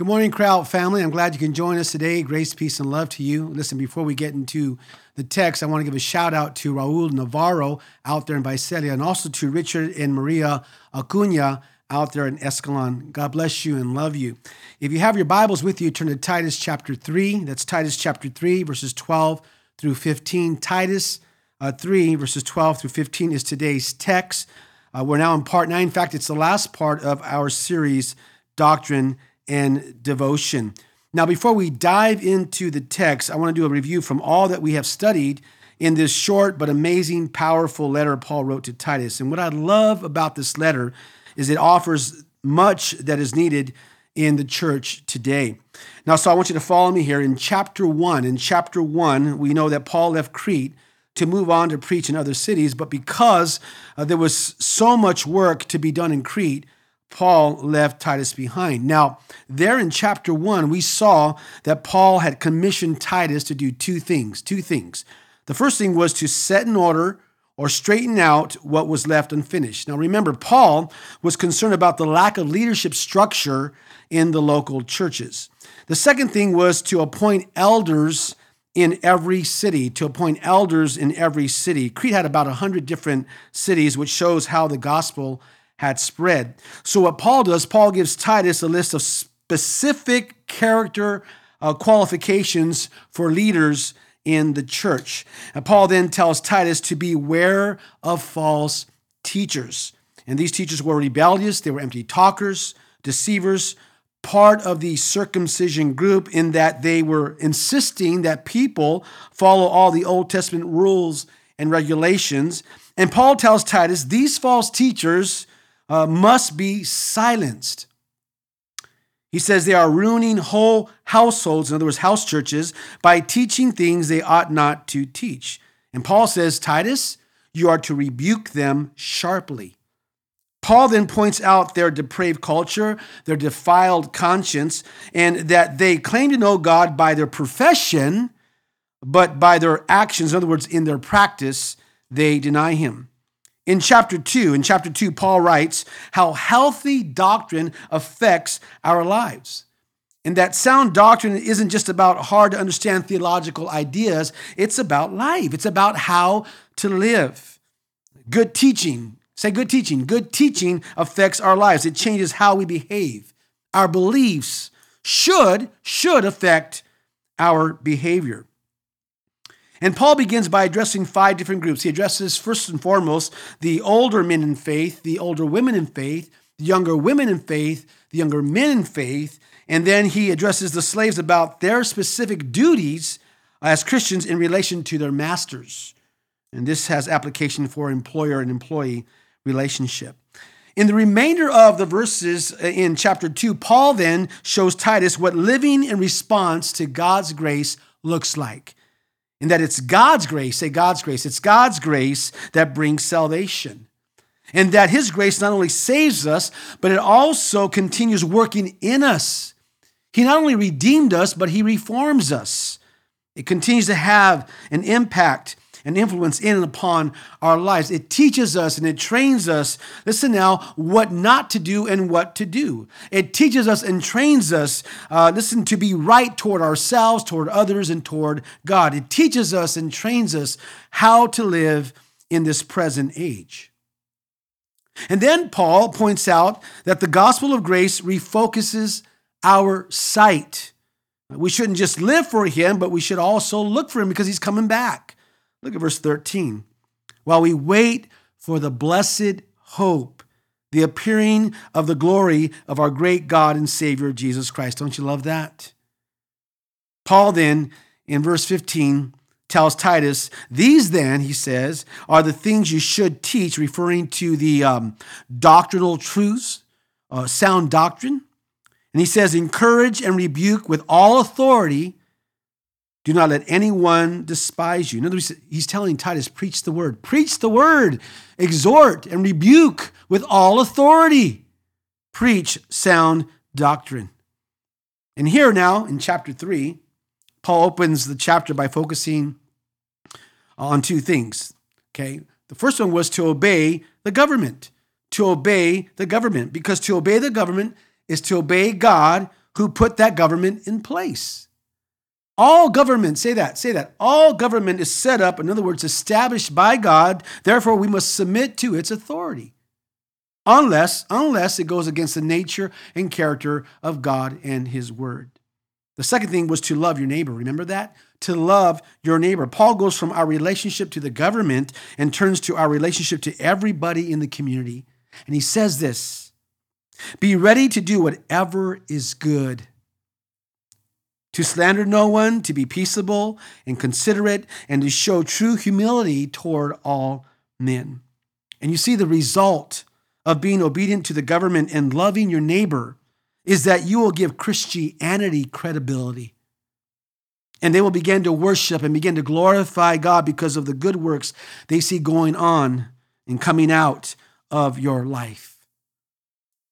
Good morning, Cryy Out family. I'm glad you can join us today. Grace, peace, and love to you. Listen, before we get into the text, I want to give a shout out to Raul Navarro out there in Visalia and also to Richard and Maria Acuna out there in Escalon. God bless you and love you. If you have your Bibles with you, turn to Titus chapter 3. That's Titus chapter 3, verses 12 through 15. Titus uh, 3, verses 12 through 15 is today's text. Uh, we're now in part 9. In fact, it's the last part of our series, Doctrine and devotion. Now, before we dive into the text, I want to do a review from all that we have studied in this short but amazing, powerful letter Paul wrote to Titus. And what I love about this letter is it offers much that is needed in the church today. Now, so I want you to follow me here in chapter one. In chapter one, we know that Paul left Crete to move on to preach in other cities, but because uh, there was so much work to be done in Crete, Paul left Titus behind. Now, there in chapter one, we saw that Paul had commissioned Titus to do two things. Two things. The first thing was to set in order or straighten out what was left unfinished. Now, remember, Paul was concerned about the lack of leadership structure in the local churches. The second thing was to appoint elders in every city, to appoint elders in every city. Crete had about 100 different cities, which shows how the gospel had spread. So, what Paul does, Paul gives Titus a list of specific character uh, qualifications for leaders in the church. And Paul then tells Titus to beware of false teachers. And these teachers were rebellious, they were empty talkers, deceivers, part of the circumcision group in that they were insisting that people follow all the Old Testament rules and regulations. And Paul tells Titus these false teachers uh, must be silenced. He says they are ruining whole households, in other words, house churches, by teaching things they ought not to teach. And Paul says, Titus, you are to rebuke them sharply. Paul then points out their depraved culture, their defiled conscience, and that they claim to know God by their profession, but by their actions, in other words, in their practice, they deny him. In chapter 2, in chapter 2, Paul writes how healthy doctrine affects our lives. And that sound doctrine isn't just about hard to understand theological ideas, it's about life. It's about how to live. Good teaching, say good teaching. Good teaching affects our lives. It changes how we behave. Our beliefs should should affect our behavior. And Paul begins by addressing five different groups. He addresses first and foremost the older men in faith, the older women in faith, the younger women in faith, the younger men in faith, and then he addresses the slaves about their specific duties as Christians in relation to their masters. And this has application for employer and employee relationship. In the remainder of the verses uh, in chapter 2, Paul then shows Titus what living in response to God's grace looks like in that it's God's grace, say God's grace, it's God's grace that brings salvation. And that His grace not only saves us, but it also continues working in us. He not only redeemed us, but He reforms us. It continues to have an impact and influence in and upon our lives. It teaches us and it trains us, listen now, what not to do and what to do. It teaches us and trains us, uh, listen, to be right toward ourselves, toward others, and toward God. It teaches us and trains us how to live in this present age. And then Paul points out that the gospel of grace refocuses our sight. We shouldn't just live for him, but we should also look for him because he's coming back. Look at verse 13. While we wait for the blessed hope, the appearing of the glory of our great God and Savior Jesus Christ. Don't you love that? Paul then, in verse 15, tells Titus, These then, he says, are the things you should teach, referring to the um, doctrinal truths, uh, sound doctrine. And he says, Encourage and rebuke with all authority do not let anyone despise you. In other words, he's telling Titus, preach the word. Preach the word. Exhort and rebuke with all authority. Preach sound doctrine. And here now, in chapter 3, Paul opens the chapter by focusing on two things. Okay. The first one was to obey the government. To obey the government. Because to obey the government is to obey God who put that government in place. All government, say that, say that. All government is set up, in other words, established by God. Therefore, we must submit to its authority. Unless, unless it goes against the nature and character of God and his word. The second thing was to love your neighbor. Remember that? To love your neighbor. Paul goes from our relationship to the government and turns to our relationship to everybody in the community. And he says this Be ready to do whatever is good to slander no one, to be peaceable and considerate, and to show true humility toward all men. And you see, the result of being obedient to the government and loving your neighbor is that you will give Christianity credibility. And they will begin to worship and begin to glorify God because of the good works they see going on and coming out of your life.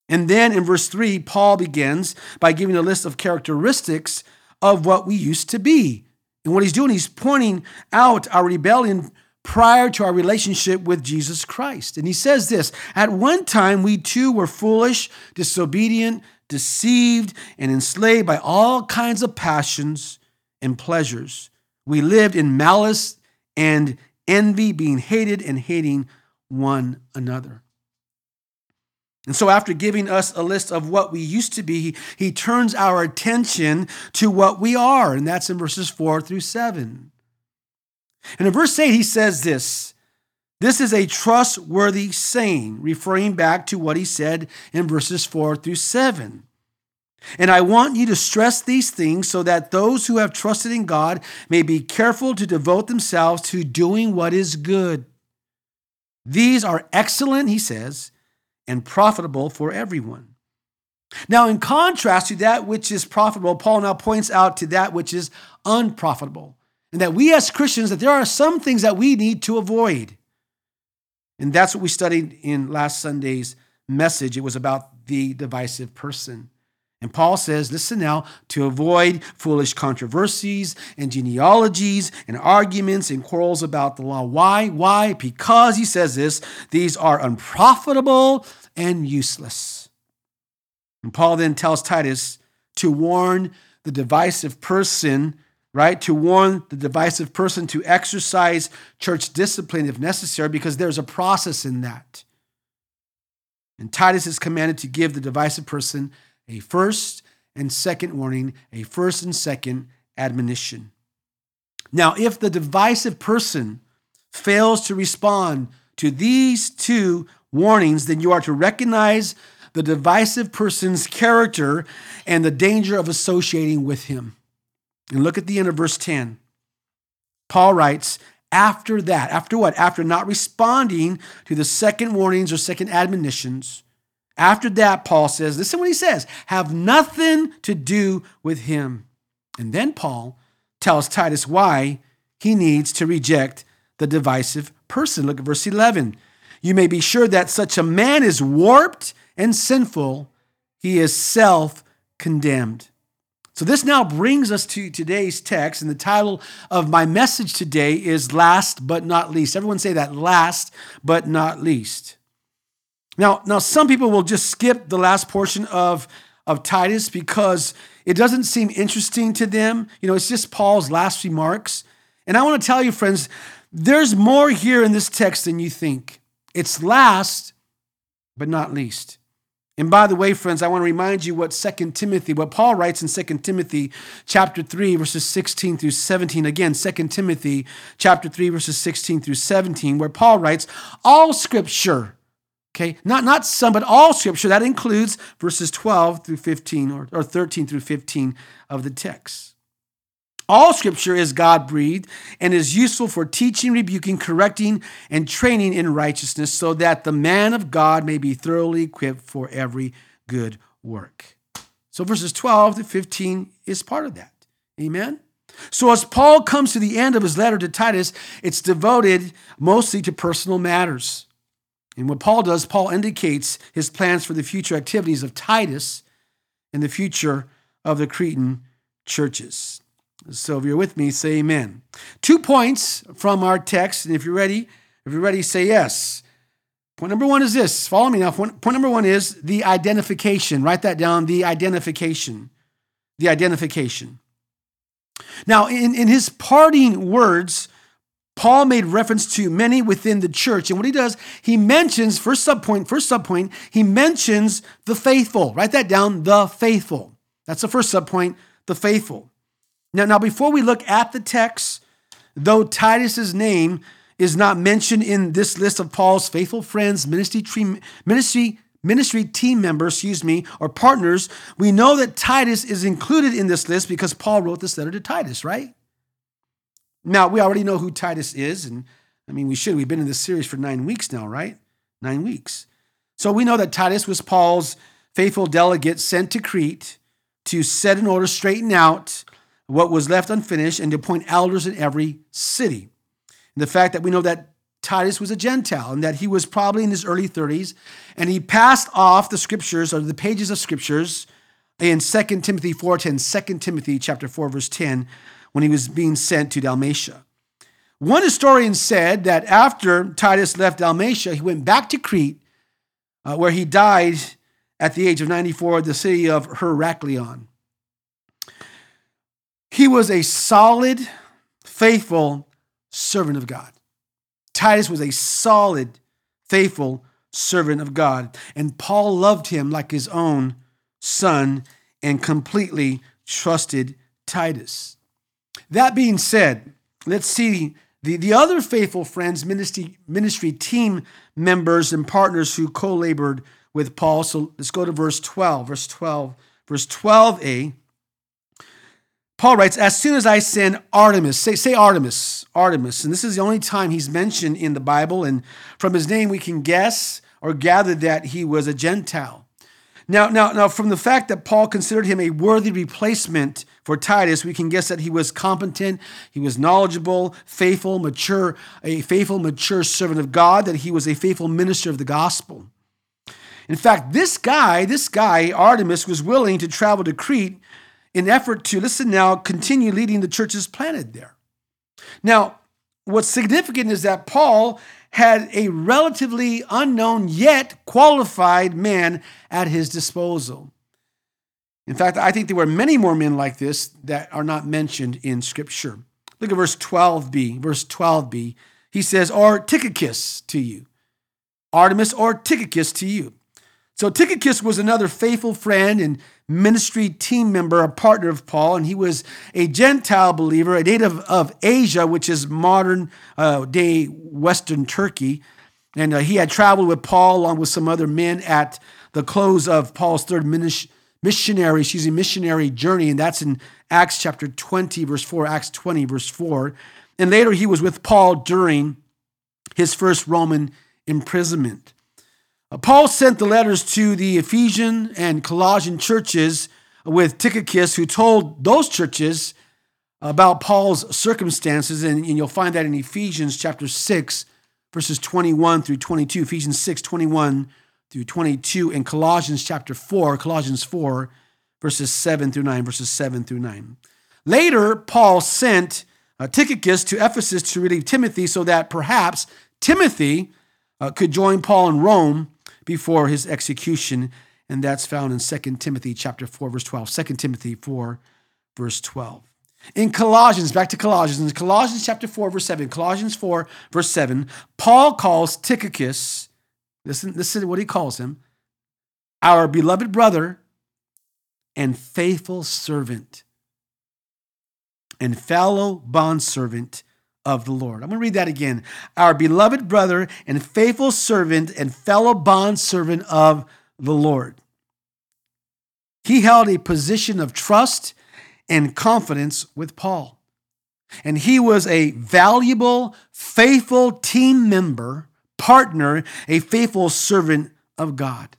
And then in verse 3, Paul begins by giving a list of characteristics of what we used to be. And what he's doing, he's pointing out our rebellion prior to our relationship with Jesus Christ. And he says this At one time, we too were foolish, disobedient, deceived, and enslaved by all kinds of passions and pleasures. We lived in malice and envy, being hated and hating one another. And so, after giving us a list of what we used to be, he turns our attention to what we are. And that's in verses four through seven. And in verse eight, he says this This is a trustworthy saying, referring back to what he said in verses four through seven. And I want you to stress these things so that those who have trusted in God may be careful to devote themselves to doing what is good. These are excellent, he says and profitable for everyone. Now, in contrast to that which is profitable, Paul now points out to that which is unprofitable. And that we as Christians, that there are some things that we need to avoid. And that's what we studied in last Sunday's message. It was about the divisive person. And Paul says, listen now, to avoid foolish controversies and genealogies and arguments and quarrels about the law. Why? Why? Because he says this, these are unprofitable and useless. And Paul then tells Titus to warn the divisive person, right? To warn the divisive person to exercise church discipline if necessary, because there's a process in that. And Titus is commanded to give the divisive person a first and second warning, a first and second admonition. Now, if the divisive person fails to respond to these two warnings, then you are to recognize the divisive person's character and the danger of associating with him. And look at the end of verse 10. Paul writes, after that, after what? After not responding to the second warnings or second admonitions, after that, Paul says, listen what he says have nothing to do with him. And then Paul tells Titus why he needs to reject the divisive person. Look at verse 11. You may be sure that such a man is warped and sinful, he is self condemned. So, this now brings us to today's text, and the title of my message today is Last but Not Least. Everyone say that, last but not least. Now, now some people will just skip the last portion of, of Titus because it doesn't seem interesting to them. You know, it's just Paul's last remarks. And I want to tell you, friends, there's more here in this text than you think. It's last, but not least. And by the way, friends, I want to remind you what 2 Timothy, what Paul writes in 2 Timothy chapter 3, verses 16 through 17. Again, 2 Timothy chapter 3, verses 16 through 17, where Paul writes, All scripture Okay, not, not some, but all scripture. That includes verses 12 through 15 or, or 13 through 15 of the text. All scripture is God breathed and is useful for teaching, rebuking, correcting, and training in righteousness, so that the man of God may be thoroughly equipped for every good work. So verses 12 to 15 is part of that. Amen. So, as Paul comes to the end of his letter to Titus, it's devoted mostly to personal matters. And what Paul does, Paul indicates his plans for the future activities of Titus and the future of the Cretan churches. So if you're with me, say amen. Two points from our text, and if you're ready, if you're ready, say yes. Point number one is this. Follow me now. Point number one is the identification. Write that down the identification. the identification. Now, in, in his parting words, Paul made reference to many within the church. And what he does, he mentions, first subpoint, first subpoint, he mentions the faithful. Write that down, the faithful. That's the first subpoint, the faithful. Now, now before we look at the text, though Titus's name is not mentioned in this list of Paul's faithful friends, ministry, ministry, ministry team members, excuse me, or partners, we know that Titus is included in this list because Paul wrote this letter to Titus, right? Now, we already know who Titus is, and I mean, we should. We've been in this series for nine weeks now, right? Nine weeks. So we know that Titus was Paul's faithful delegate sent to Crete to set in order, straighten out what was left unfinished, and to appoint elders in every city. And the fact that we know that Titus was a Gentile and that he was probably in his early 30s, and he passed off the scriptures or the pages of scriptures in 2 Timothy 4:10, 2 Timothy chapter 4, verse 10, when he was being sent to Dalmatia. One historian said that after Titus left Dalmatia, he went back to Crete, uh, where he died at the age of 94 at the city of Heraklion. He was a solid, faithful servant of God. Titus was a solid, faithful servant of God. And Paul loved him like his own son and completely trusted Titus. That being said, let's see the, the other faithful friends, ministry, ministry team members and partners who co labored with Paul. So let's go to verse 12. Verse 12. Verse 12a. Paul writes, As soon as I send Artemas, say, say Artemis, Artemas. And this is the only time he's mentioned in the Bible. And from his name, we can guess or gather that he was a Gentile. Now, now, now, from the fact that Paul considered him a worthy replacement for Titus, we can guess that he was competent, he was knowledgeable, faithful, mature, a faithful, mature servant of God, that he was a faithful minister of the gospel. In fact, this guy, this guy, Artemas, was willing to travel to Crete in effort to, listen now, continue leading the churches planted there. Now, what's significant is that Paul had a relatively unknown yet qualified man at his disposal. In fact, I think there were many more men like this that are not mentioned in Scripture. Look at verse 12b. Verse 12b. He says, or Tychicus to you. Artemas or Tychicus to you. So Tychicus was another faithful friend and ministry team member, a partner of Paul, and he was a Gentile believer, a native of Asia, which is modern uh, day Western Turkey. And uh, he had traveled with Paul along with some other men at the close of Paul's third missionary, she's a missionary journey, and that's in Acts chapter 20, verse 4, Acts 20, verse 4. And later he was with Paul during his first Roman imprisonment. Uh, Paul sent the letters to the Ephesian and Colossian churches with Tychicus, who told those churches about Paul's circumstances, and, and, you'll find that in Ephesians chapter 6, verses 21 through 22, Ephesians 6, 21 through 22, and Colossians chapter 4, Colossians 4, verses 7 through 9, verses 7 through 9. Later, Paul sent uh, Tychicus to Ephesus to relieve Timothy so that perhaps Timothy uh, could join Paul in Rome before his execution, and that's found in 2 Timothy chapter 4, verse 12. 2 Timothy 4, verse 12. In Colossians, back to Colossians, in Colossians chapter 4, verse 7, Colossians 4, verse 7, Paul calls Tychicus, listen, listen to what he calls him, our beloved brother and faithful servant and fellow bondservant of the Lord. I'm going to read that again. Our beloved brother and faithful servant and fellow bond servant of the Lord. He held a position of trust and confidence with Paul. And he was a valuable, faithful team member, partner, a faithful servant of God.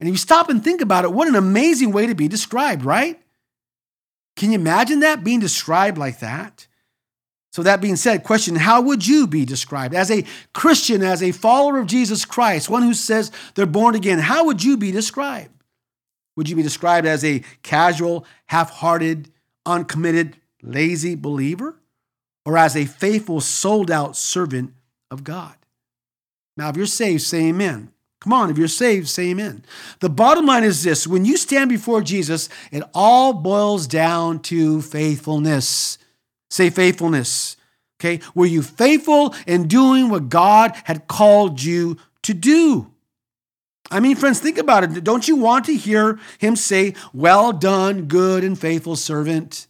And if you stop and think about it, what an amazing way to be described, right? Can you imagine that being described like that? So, that being said, question How would you be described? As a Christian, as a follower of Jesus Christ, one who says they're born again, how would you be described? Would you be described as a casual, half hearted, uncommitted, lazy believer? Or as a faithful, sold out servant of God? Now, if you're saved, say amen. Come on, if you're saved, say amen. The bottom line is this when you stand before Jesus, it all boils down to faithfulness. Say faithfulness. Okay? Were you faithful in doing what God had called you to do? I mean, friends, think about it. Don't you want to hear him say, Well done, good and faithful servant?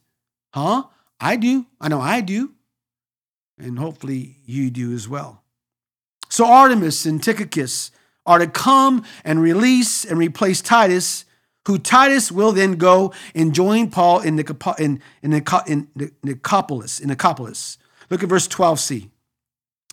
Huh? I do. I know I do. And hopefully you do as well. So Artemas and Tychicus are to come and release and replace Titus, who Titus will then go and join Paul in, Nicopo- in, in, in Nicopolis, in Nicopolis. Look at verse 12c.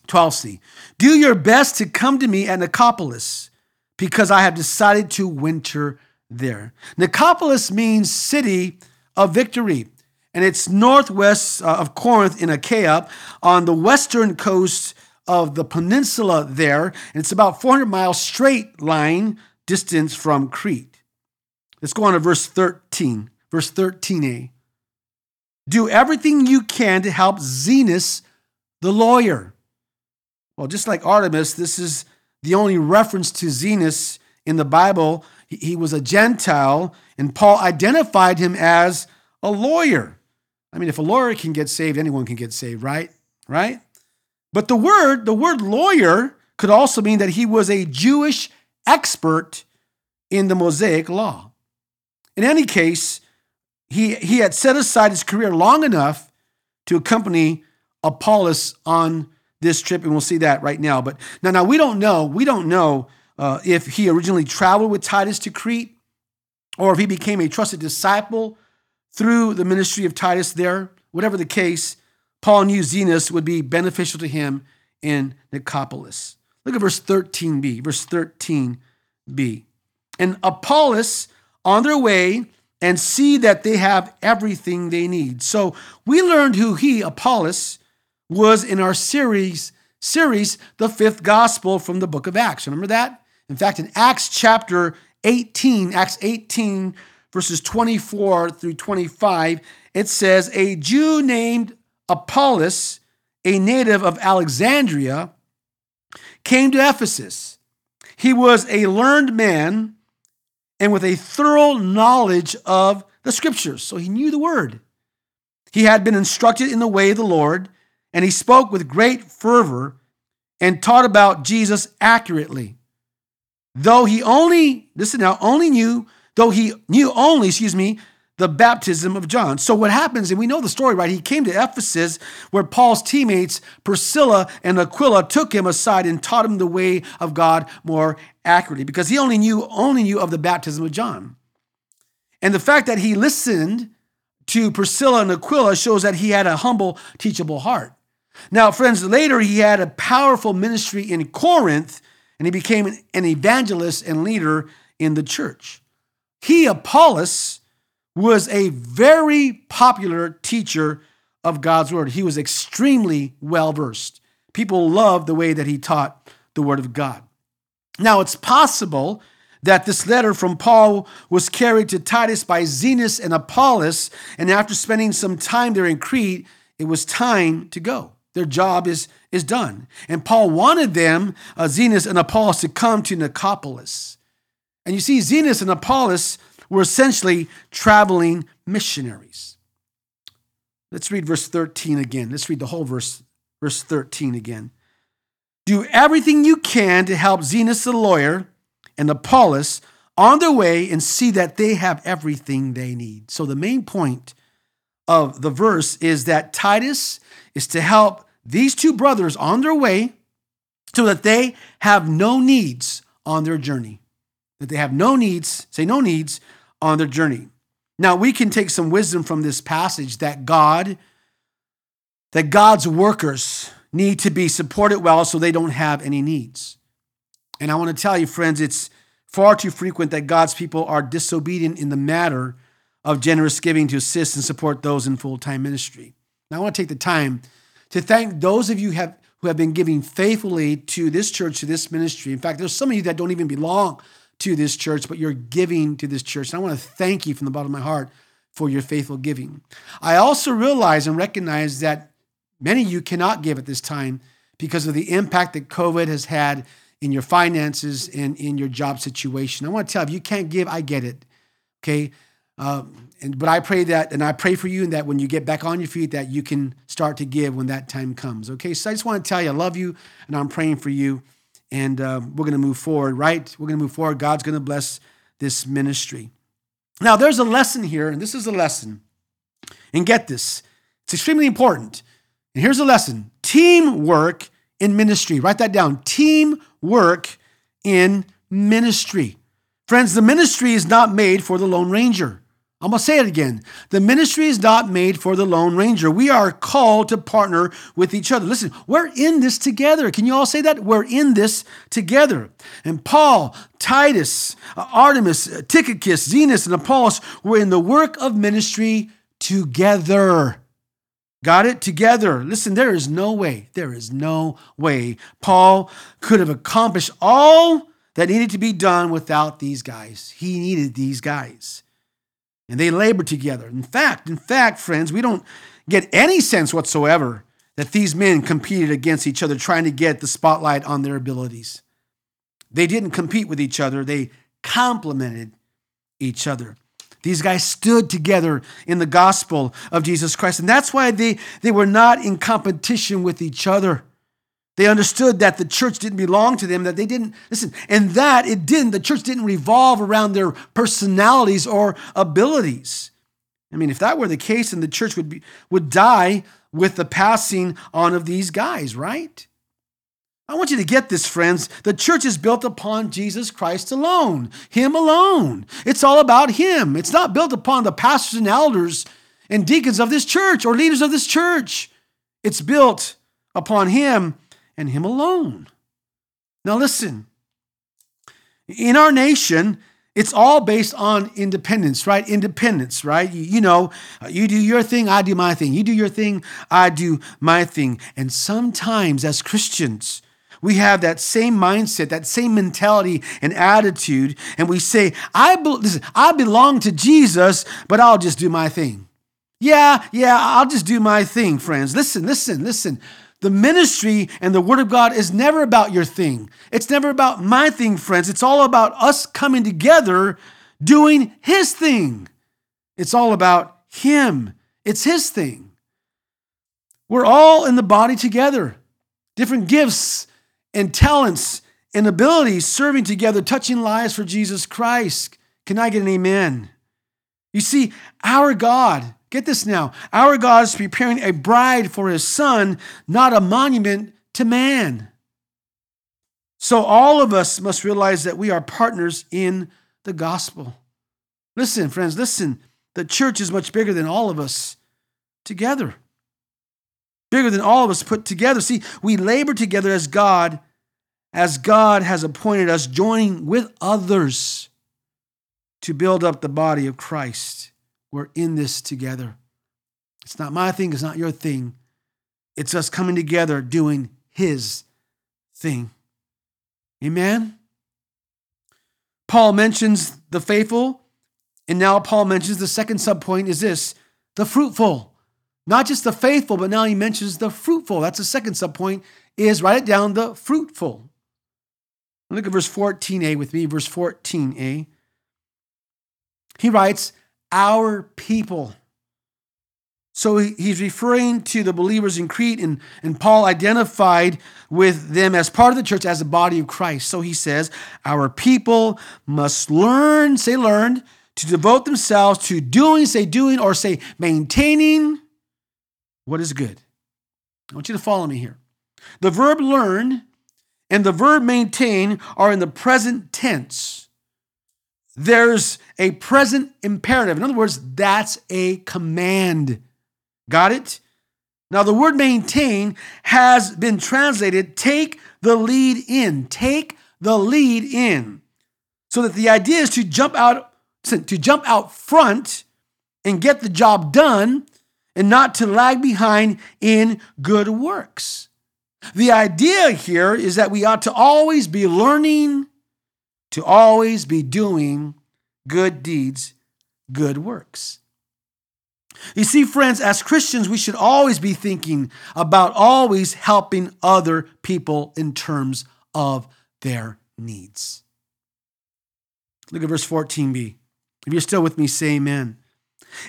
12c. Do your best to come to me at Nicopolis because I have decided to winter there. Nicopolis means city of victory, and it's northwest uh, of Corinth in Achaia on the western coast of the peninsula there. And it's about 400 miles straight line distance from Crete. Let's go on to verse 13. Verse 13a. Do everything you can to help Zenas, the lawyer. Well, just like Artemas, this is the only reference to Zenas in the Bible. He was a Gentile, and Paul identified him as a lawyer. I mean, if a lawyer can get saved, anyone can get saved, right? Right? But the word, the word lawyer could also mean that he was a Jewish expert in the Mosaic law. In any case, he, he had set aside his career long enough to accompany Apollos on this trip, and we'll see that right now. But now, now we don't know. We don't know uh, if he originally traveled with Titus to Crete, or if he became a trusted disciple through the ministry of Titus there. Whatever the case, Paul knew Zenas would be beneficial to him in Nicopolis. Look at verse 13b. Verse 13b. And Apollos on their way and see that they have everything they need. So we learned who he, Apollos, was in our series, series, the fifth gospel from the book of Acts. Remember that? In fact, in Acts chapter 18, Acts 18, verses 24 through 25, it says, A Jew named Apollos, a native of Alexandria, came to Ephesus. He was a learned man and with a thorough knowledge of the scriptures. So he knew the word. He had been instructed in the way of the Lord and he spoke with great fervor and taught about Jesus accurately. Though he only, listen now, only knew, though he knew only, excuse me, the baptism of John. So what happens, and we know the story, right? He came to Ephesus where Paul's teammates, Priscilla and Aquila, took him aside and taught him the way of God more accurately because he only knew, only knew of the baptism of John. And the fact that he listened to Priscilla and Aquila shows that he had a humble, teachable heart. Now, friends, later he had a powerful ministry in Corinth and he became an evangelist and leader in the church. He, Apollos, was a very popular teacher of God's word. He was extremely well versed. People loved the way that he taught the word of God. Now, it's possible that this letter from Paul was carried to Titus by Zenas and Apollos, and after spending some time there in Crete, it was time to go. Their job is, is done. And Paul wanted them, uh, Zenas and Apollos, to come to Nicopolis. And you see, Zenas and Apollos were essentially traveling missionaries. Let's read verse 13 again. Let's read the whole verse, verse 13 again. Do everything you can to help Zenas the lawyer and Apollos on their way and see that they have everything they need. So the main point of the verse is that Titus is to help these two brothers on their way so that they have no needs on their journey. That they have no needs, say no needs, on their journey. Now we can take some wisdom from this passage that God, that God's workers need to be supported well so they don't have any needs. And I want to tell you, friends, it's far too frequent that God's people are disobedient in the matter of generous giving to assist and support those in full time ministry. Now, I want to take the time to thank those of you have, who have been giving faithfully to this church, to this ministry. In fact, there's some of you that don't even belong to this church, but you're giving to this church. And I want to thank you from the bottom of my heart for your faithful giving. I also realize and recognize that many of you cannot give at this time because of the impact that COVID has had in your finances and in your job situation. I want to tell you, if you can't give, I get it. Okay. Um, and, but I pray that, and I pray for you, and that when you get back on your feet, that you can start to give when that time comes. Okay. So I just want to tell you, I love you, and I'm praying for you, and uh, we're going to move forward, right? We're going to move forward. God's going to bless this ministry. Now, there's a lesson here, and this is a lesson. And get this, it's extremely important. And here's a lesson teamwork in ministry. Write that down. Teamwork in ministry. Friends, the ministry is not made for the Lone Ranger. I'm going to say it again. The ministry is not made for the Lone Ranger. We are called to partner with each other. Listen, we're in this together. Can you all say that? We're in this together. And Paul, Titus, Artemas, Tychicus, Zenas, and Apollos were in the work of ministry together. Got it? Together. Listen, there is no way, there is no way Paul could have accomplished all that needed to be done without these guys. He needed these guys. And they labored together. In fact, in fact, friends, we don't get any sense whatsoever that these men competed against each other trying to get the spotlight on their abilities. They didn't compete with each other, they complemented each other. These guys stood together in the gospel of Jesus Christ. And that's why they, they were not in competition with each other. They understood that the church didn't belong to them, that they didn't, listen, and that it didn't, the church didn't revolve around their personalities or abilities. I mean, if that were the case, then the church would, be, would die with the passing on of these guys, right? I want you to get this, friends. The church is built upon Jesus Christ alone, Him alone. It's all about Him. It's not built upon the pastors and elders and deacons of this church or leaders of this church. It's built upon Him and Him alone. Now, listen. In our nation, it's all based on independence, right? Independence, right? You, you, know, you do your thing, I do my thing. You do your thing, I do my thing. And sometimes as Christians, we have that same mindset, that same mentality and attitude, and we say, I, be- listen, I belong to Jesus, but I'll just do my thing. Yeah, yeah, I'll just do my thing, friends. Listen, listen, listen. The ministry and the Word of God is never about your thing. It's never about my thing, friends. It's all about us coming together doing His thing. It's all about Him, it's His thing. We're all in the body together, different gifts and talents and abilities serving together, touching lives for Jesus Christ. Can I get an amen? You see, our God, get this now, our God is preparing a bride for his son, not a monument to man. So all of us must realize that we are partners in the gospel. Listen, friends, listen. The church is much bigger than all of us together bigger than all of us put together. See, we labor together as God, as God has appointed us, joining with others to build up the body of Christ. We're in this together. It's not my thing, it's not your thing. It's us coming together doing His thing. Amen? Paul mentions the faithful, and now Paul mentions the second subpoint is this the fruitful. Not just the faithful, but now he mentions the fruitful. That's the second subpoint is write it down, the fruitful. Look at verse 14a with me, verse 14a. He writes, Our people. So he's referring to the believers in Crete, and, and Paul identified with them as part of the church, as the body of Christ. So he says, Our people must learn, say learn, to devote themselves to doing, say doing, or say maintaining what is good. I want you to follow me here. The verb learn and the verb maintain are in the present tense. There's a present imperative. In other words, that's a command. Got it? Now, the word maintain has been translated take the lead in. Take the lead in. So that the idea is to jump out, to jump out front and get the job done and not to lag behind in good works. The idea here is that we ought to always be learning, to always be doing good deeds, good works. You see, friends, as Christians, we should always be thinking about always helping other people in terms of their needs. Look at verse 14b. If you're still with me, say amen.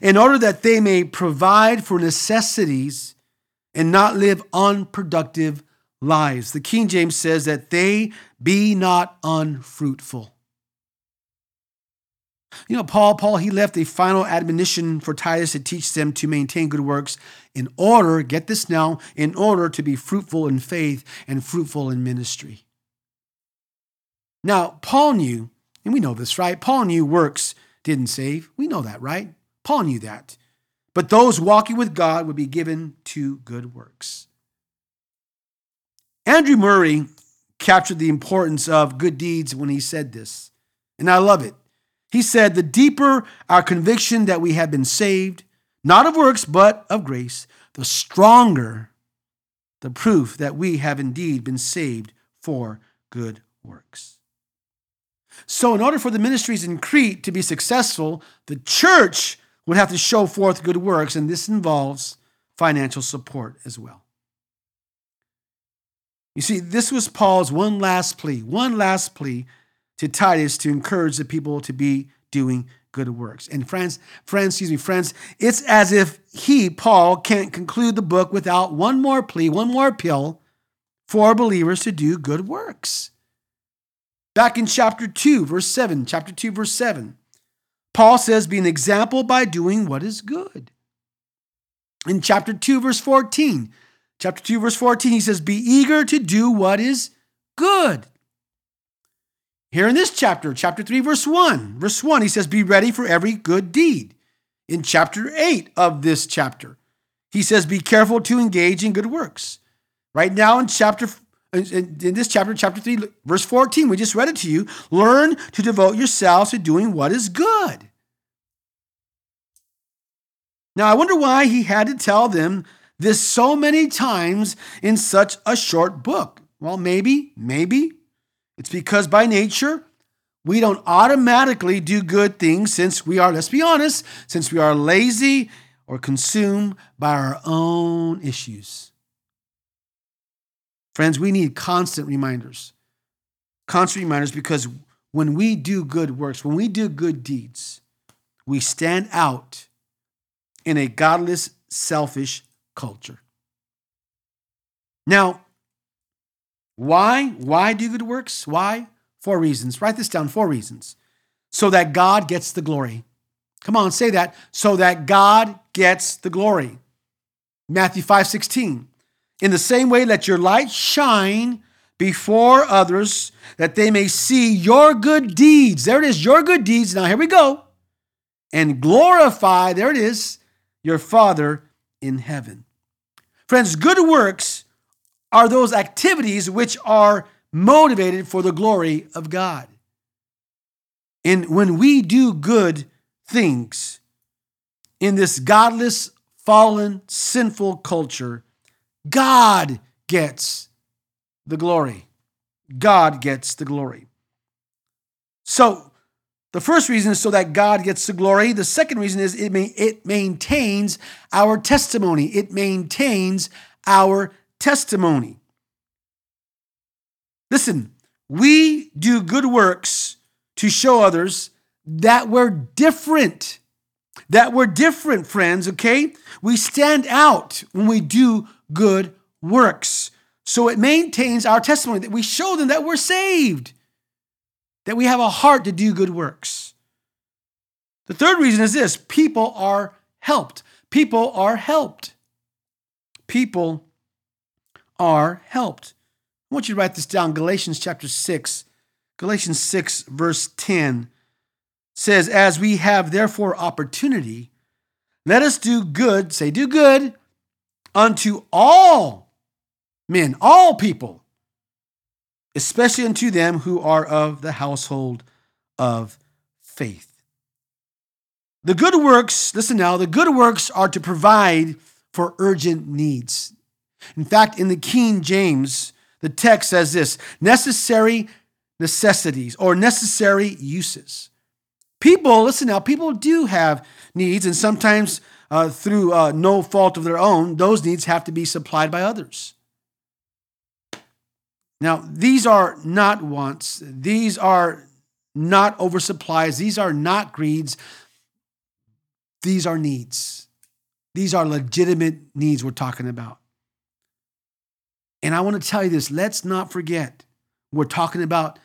In order that they may provide for necessities and not live unproductive lives. The King James says that they be not unfruitful. You know, Paul, Paul, he left a final admonition for Titus to teach them to maintain good works in order, get this now, in order to be fruitful in faith and fruitful in ministry. Now, Paul knew, and we know this, right? Paul knew works didn't save. We know that, right? Paul knew that. But those walking with God would be given to good works. Andrew Murray captured the importance of good deeds when he said this, and I love it. He said, The deeper our conviction that we have been saved, not of works, but of grace, the stronger the proof that we have indeed been saved for good works. So, in order for the ministries in Crete to be successful, the church would have to show forth good works, and this involves financial support as well. You see, this was Paul's one last plea, one last plea to Titus to encourage the people to be doing good works. And friends, friends, excuse me, friends, it's as if he, Paul, can't conclude the book without one more plea, one more appeal for believers to do good works. Back in chapter 2, verse 7, chapter 2, verse 7, Paul says, Be an example by doing what is good. In chapter 2, verse 14, chapter 2, verse 14, he says, Be eager to do what is good. Here in this chapter, chapter 3, verse 1, verse 1, he says, Be ready for every good deed. In chapter 8 of this chapter, he says, Be careful to engage in good works. Right now in chapter in this chapter, chapter 3, verse 14, we just read it to you. Learn to devote yourselves to doing what is good. Now, I wonder why he had to tell them this so many times in such a short book. Well, maybe, maybe it's because by nature, we don't automatically do good things since we are, let's be honest, since we are lazy or consumed by our own issues. Friends, we need constant reminders. Constant reminders because when we do good works, when we do good deeds, we stand out in a godless, selfish culture. Now, why? Why do good works? Why? Four reasons. Write this down four reasons. So that God gets the glory. Come on, say that. So that God gets the glory. Matthew 5 16. In the same way, let your light shine before others that they may see your good deeds. There it is, your good deeds. Now, here we go. And glorify, there it is, your Father in heaven. Friends, good works are those activities which are motivated for the glory of God. And when we do good things in this godless, fallen, sinful culture, God gets the glory. God gets the glory. So, the first reason is so that God gets the glory. The second reason is it, may, it maintains our testimony. It maintains our testimony. Listen, we do good works to show others that we're different. That we're different, friends, okay? We stand out when we do good works. So it maintains our testimony that we show them that we're saved, that we have a heart to do good works. The third reason is this people are helped. People are helped. People are helped. I want you to write this down. Galatians chapter 6, Galatians 6, verse 10 says, As we have therefore opportunity, let us do good, say, do good unto all men, all people, especially unto them who are of the household of faith. The good works, listen now, the good works are to provide for urgent needs. In fact, in the King James, the text says this necessary necessities or necessary uses. People, listen now, people do have needs, and sometimes uh, through uh, no fault of their own, those needs have to be supplied by others. Now, these are not wants, these are not oversupplies, these are not greeds, these are needs. These are legitimate needs we're talking about. And I want to tell you this let's not forget, we're talking about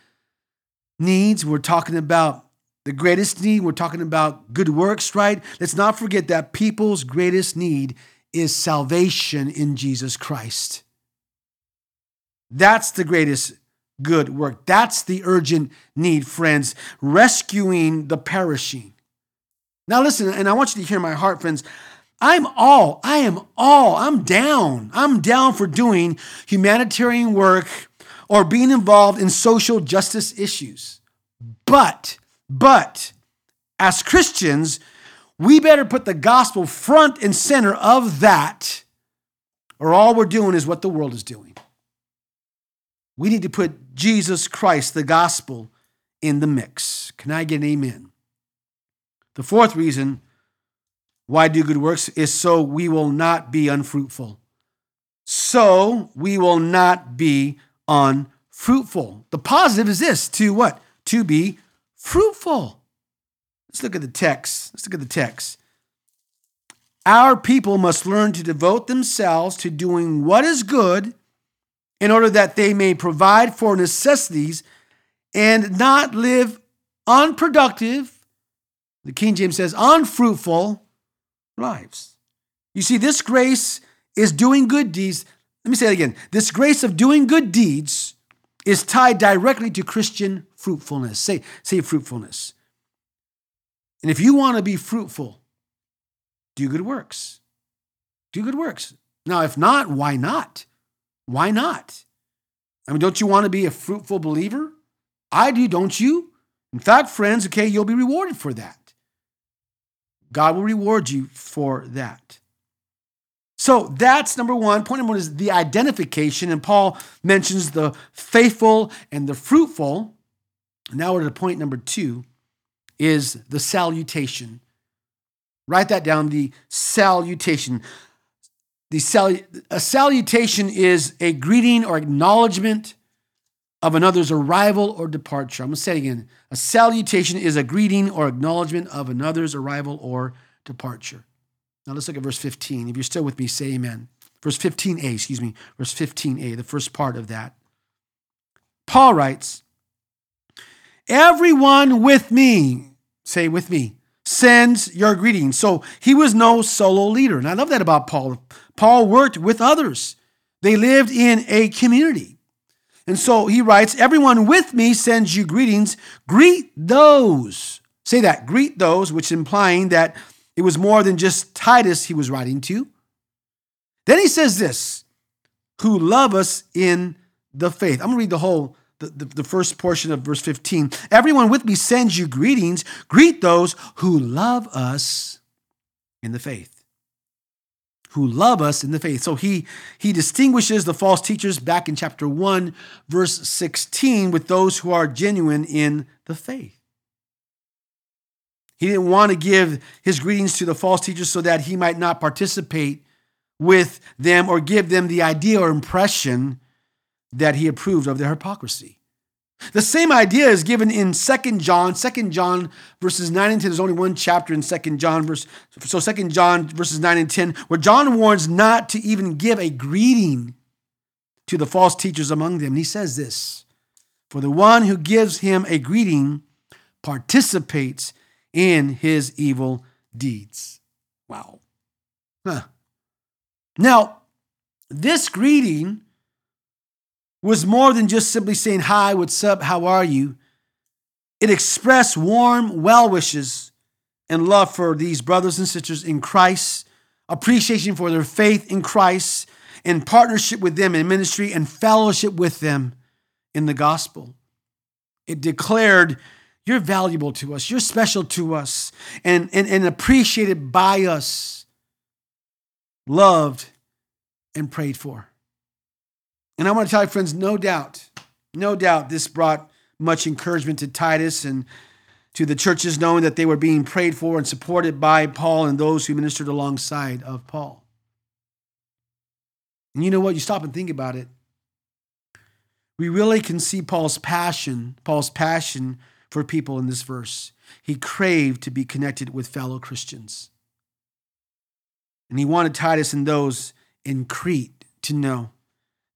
needs, we're talking about the greatest need, we're talking about good works, right? Let's not forget that people's greatest need is salvation in Jesus Christ. That's the greatest good work. That's the urgent need, friends, rescuing the perishing. Now, listen, and I want you to hear my heart, friends. I'm all, I am all, I'm down. I'm down for doing humanitarian work or being involved in social justice issues. But, but, as Christians, we better put the gospel front and center of that, or all we're doing is what the world is doing. We need to put Jesus Christ, the gospel, in the mix. Can I get an amen? The fourth reason why do good works is so we will not be unfruitful. So we will not be unfruitful. The positive is this to what? To be fruitful. Let's look at the text. Let's look at the text. Our people must learn to devote themselves to doing what is good in order that they may provide for necessities and not live unproductive, the King James says, unfruitful lives. You see, this grace is doing good deeds. Let me say it again. This grace of doing good deeds is tied directly to Christian fruitfulness. Say, say fruitfulness. And if you want to be fruitful, do good works. Do good works. Now, if not, why not? Why not? I mean, don't you want to be a fruitful believer? I do, don't you? In fact, friends, okay, you'll be rewarded for that. God will reward you for that. So that's number one. Point number one is the identification. And Paul mentions the faithful and the fruitful. Now we're to point number two is the salutation. Write that down the salutation. The sal- a salutation is a greeting or acknowledgement of another's arrival or departure. I'm going to say it again. A salutation is a greeting or acknowledgement of another's arrival or departure. Now let's look at verse 15. If you're still with me, say amen. Verse 15a, excuse me, verse 15a, the first part of that. Paul writes, Everyone with me, say with me, sends your greetings. So he was no solo leader. And I love that about Paul. Paul worked with others, they lived in a community. And so he writes, Everyone with me sends you greetings. Greet those. Say that, greet those, which implying that it was more than just Titus he was writing to. Then he says this, who love us in the faith. I'm going to read the whole the, the, the, first portion of verse 15. Everyone with me sends you greetings. Greet those who love us in the faith. Who love us in the faith. So he he distinguishes the false teachers back in chapter 1, verse 16, with those who are genuine in the faith. He didn't want to give his greetings to the false teachers so that he might not participate with them or give them the idea or impression that he approved of their hypocrisy. The same idea is given in Second John, Second John verses 9 and 10. There's only one chapter in Second John, verse, so Second John verses 9 and 10, where John warns not to even give a greeting to the false teachers among them. And he says this For the one who gives him a greeting participates in his evil deeds. Wow. Huh. Now, this greeting was more than just simply saying, Hi, what's up, how are you? It expressed warm well wishes and love for these brothers and sisters in Christ, appreciation for their faith in Christ, and partnership with them in ministry and fellowship with them in the gospel. It declared, You're valuable to us, you're special to us, and, and, and appreciated by us, loved and prayed for. And I want to tell you, friends, no doubt, no doubt this brought much encouragement to Titus and to the churches, knowing that they were being prayed for and supported by Paul and those who ministered alongside of Paul. And you know what? You stop and think about it. we really can see Paul's passion, Paul's passion for people in this verse. He craved to be connected with fellow Christians. And he wanted Titus and those in Crete to know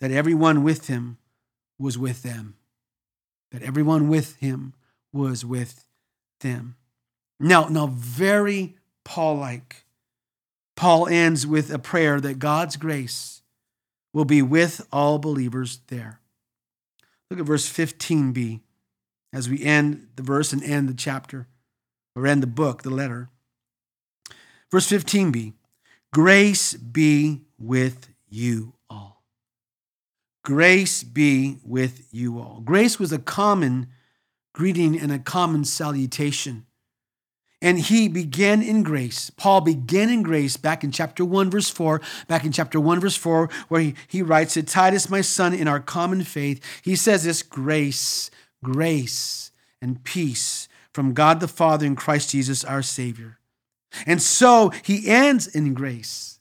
that everyone with him was with them. That everyone with him was with them. Now, now, very Paul like. Paul ends with a prayer that God's grace will be with all believers there. Look at verse 15b as we end the verse and end the chapter, or end the book, the letter. Verse 15b Grace be with you. Grace be with you all. Grace was a common greeting and a common salutation. And he began in grace. Paul began in grace back in chapter 1, verse 4. Back in chapter 1, verse 4, where he, he writes to Titus, my son, in our common faith. He says this grace, grace, and peace from God the Father and Christ Jesus, our Savior. And so he ends in grace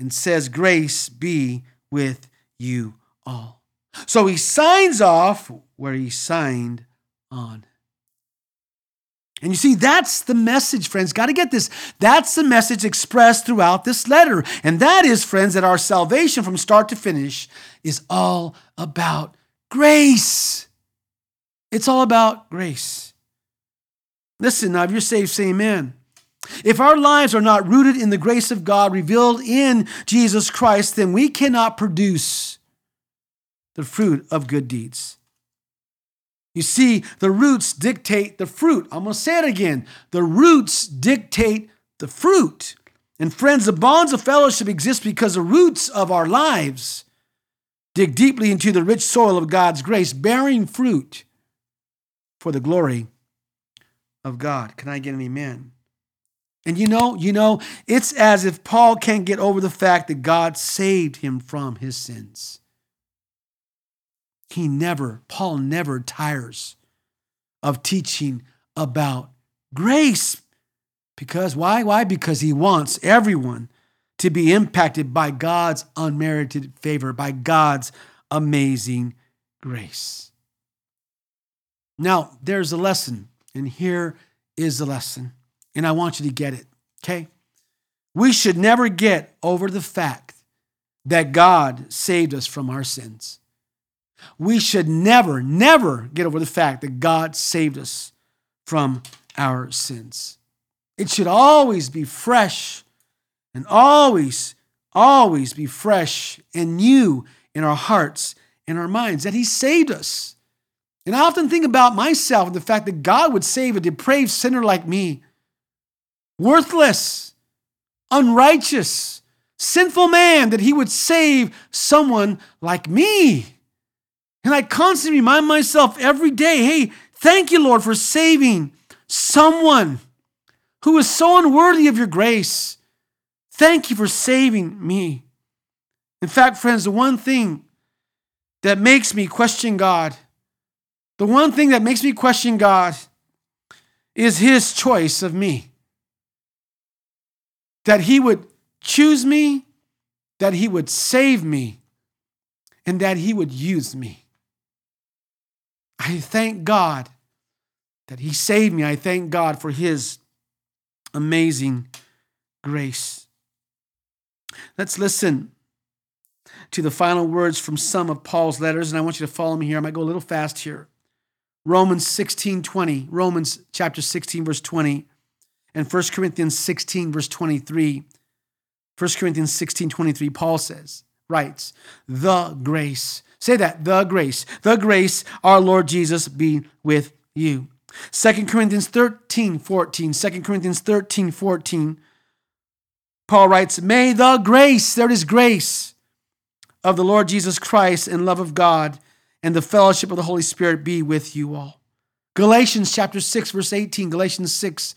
and says, Grace be with you all. So he signs off where he signed on. And you see, that's the message, friends. Got to get this. That's the message expressed throughout this letter. And that is, friends, that our salvation from start to finish is all about grace. It's all about grace. Listen, now, if you're saved, say amen. If our lives are not rooted in the grace of God revealed in Jesus Christ, then we cannot produce the fruit of good deeds. You see, the roots dictate the fruit. I'm going to say it again. The roots dictate the fruit. And friends, the bonds of fellowship exist because the roots of our lives dig deeply into the rich soil of God's grace, bearing fruit for the glory of God. Can I get an amen? And you know, you know, it's as if Paul can't get over the fact that God saved him from his sins. He never, Paul never tires of teaching about grace. Because why? Why? Because he wants everyone to be impacted by God's unmerited favor, by God's amazing grace. Now, there's a lesson, and here is the lesson, and I want you to get it, okay? We should never get over the fact that God saved us from our sins. We should never, never get over the fact that God saved us from our sins. It should always be fresh and always, always be fresh and new in our hearts and our minds that He saved us. And I often think about myself and the fact that God would save a depraved sinner like me, worthless, unrighteous, sinful man, that He would save someone like me. And I constantly remind myself every day hey, thank you, Lord, for saving someone who is so unworthy of your grace. Thank you for saving me. In fact, friends, the one thing that makes me question God, the one thing that makes me question God is His choice of me. That He would choose me, that He would save me, and that He would use me. I thank God that He saved me. I thank God for His amazing grace. Let's listen to the final words from some of Paul's letters, and I want you to follow me here. I might go a little fast here. Romans 16 20, Romans chapter 16, verse 20, and 1 Corinthians 16, verse 23. 1 Corinthians 16 23, Paul says, writes, the grace Say that, the grace, the grace, our Lord Jesus be with you. 2 Corinthians 13, 14. 2 Corinthians 13, 14. Paul writes, May the grace, there is grace, of the Lord Jesus Christ and love of God and the fellowship of the Holy Spirit be with you all. Galatians chapter 6, verse 18. Galatians 6,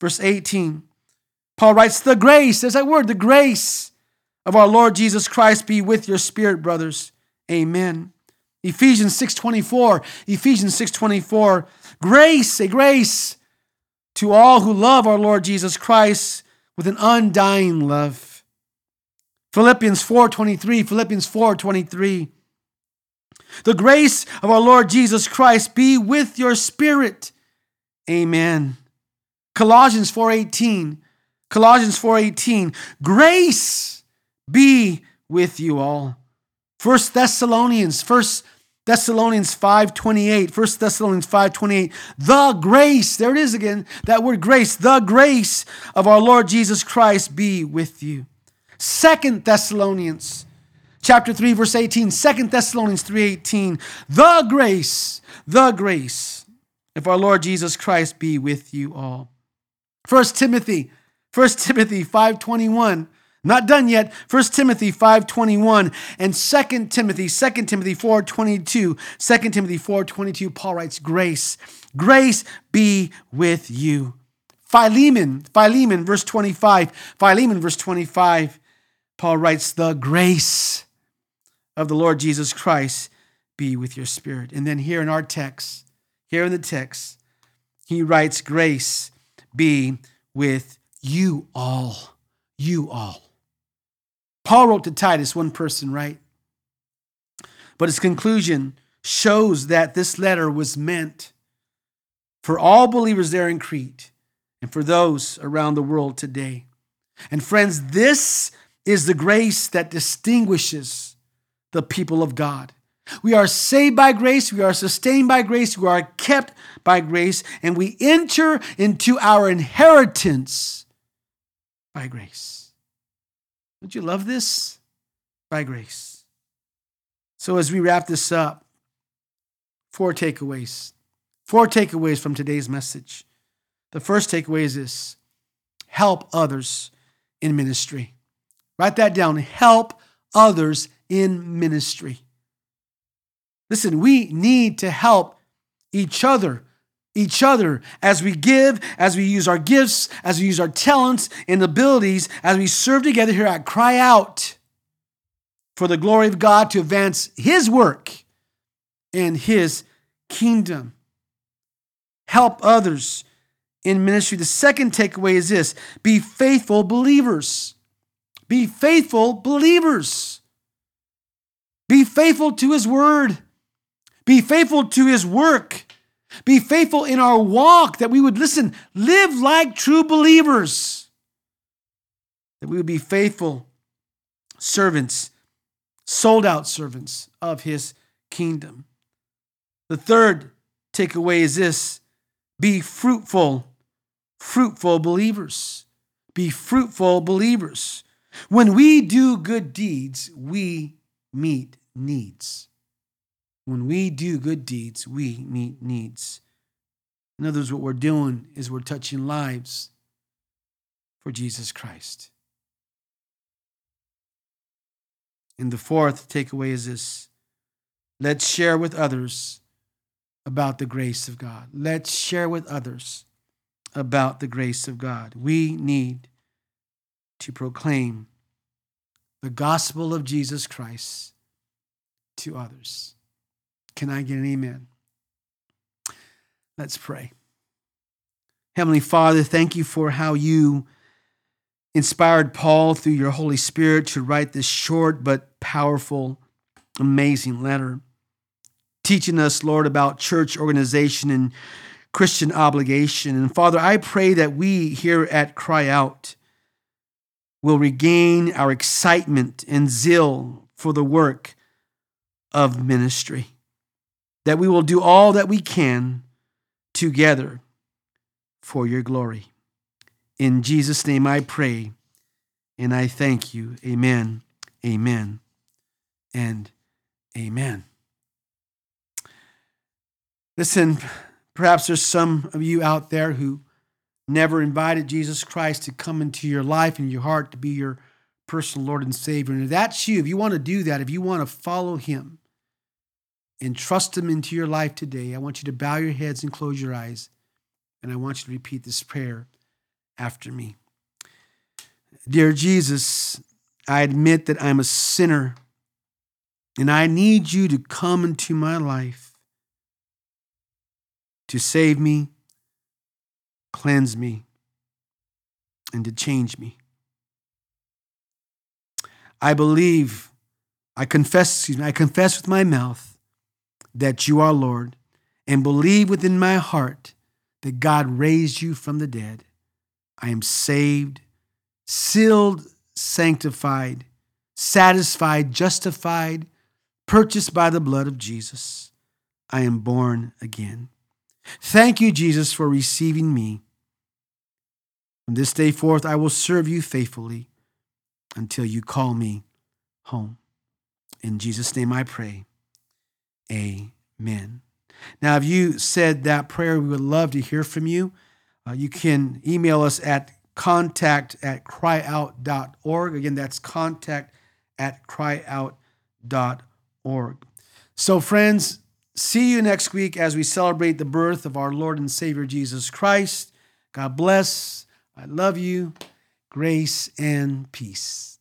verse 18. Paul writes, The grace, there's that word, the grace of our Lord Jesus Christ be with your spirit, brothers. Amen. Ephesians 6:24, Ephesians 6:24, grace, a grace to all who love our Lord Jesus Christ with an undying love. Philippians 4:23, Philippians 4:23. The grace of our Lord Jesus Christ be with your spirit. Amen. Colossians 4:18. Colossians 4:18. Grace be with you all. First Thessalonians, First Thessalonians 5:28, 1 Thessalonians 5:28, the grace, there it is again, that word grace, the grace of our Lord Jesus Christ be with you. Second Thessalonians chapter 3 verse 18, 2 Thessalonians 3:18, the grace, the grace of our Lord Jesus Christ be with you all. First Timothy, 1 Timothy 5:21, not done yet. 1 Timothy 5:21 and 2 Timothy 2 Timothy 4:22. 2 Timothy 4:22 Paul writes grace. Grace be with you. Philemon, Philemon verse 25. Philemon verse 25. Paul writes the grace of the Lord Jesus Christ be with your spirit. And then here in our text, here in the text, he writes grace be with you all. You all. Paul wrote to Titus, one person, right? But his conclusion shows that this letter was meant for all believers there in Crete and for those around the world today. And friends, this is the grace that distinguishes the people of God. We are saved by grace, we are sustained by grace, we are kept by grace, and we enter into our inheritance by grace. Don't you love this? By grace. So, as we wrap this up, four takeaways. Four takeaways from today's message. The first takeaway is this help others in ministry. Write that down. Help others in ministry. Listen, we need to help each other each other as we give, as we use our gifts, as we use our talents and abilities, as we serve together here at Cryy Out for the glory of God to advance His work and His kingdom. Help others in ministry. The second takeaway is this be faithful believers. Be faithful believers. Be faithful to His word. Be faithful to His work. Be faithful in our walk, that we would listen, live like true believers, that we would be faithful servants, sold out servants of his kingdom. The third takeaway is this be fruitful, fruitful believers. Be fruitful believers. When we do good deeds, we meet needs. When we do good deeds, we meet needs. In other words, what we're doing is we're touching lives for Jesus Christ. And the fourth takeaway is this let's share with others about the grace of God. Let's share with others about the grace of God. We need to proclaim the gospel of Jesus Christ to others. Can I get an amen? Let's pray. Heavenly Father, thank you for how you inspired Paul through your Holy Spirit to write this short but powerful, amazing letter, teaching us, Lord, about church organization and Christian obligation. And Father, I pray that we here at Cryy Out will regain our excitement and zeal for the work of ministry that we will do all that we can together for your glory. In Jesus' name I pray and I thank you. Amen, amen, and amen. Listen, perhaps there's some of you out there who never invited Jesus Christ to come into your life and your heart to be your personal Lord and Savior. And if that's you, if you want to do that, if you want to follow Him, and trust Him into your life today, I want you to bow your heads and close your eyes. And I want you to repeat this prayer after me. Dear Jesus, I admit that I'm a sinner and I need you to come into my life to save me, cleanse me, and to change me. I believe, I confess, excuse me, I confess with my mouth that you are Lord and believe within my heart that God raised you from the dead, I am saved, sealed, sanctified, satisfied, justified, purchased by the blood of Jesus. I am born again. Thank you, Jesus, for receiving me. From this day forth, I will serve you faithfully until you call me home. In Jesus' name I pray. Amen. Now, if you said that prayer, we would love to hear from you. Uh, you can email us at contact at cryyout.org. Again, that's contact at cryyout.org. So, friends, see you next week as we celebrate the birth of our Lord and Savior Jesus Christ. God bless. I love you. Grace and peace.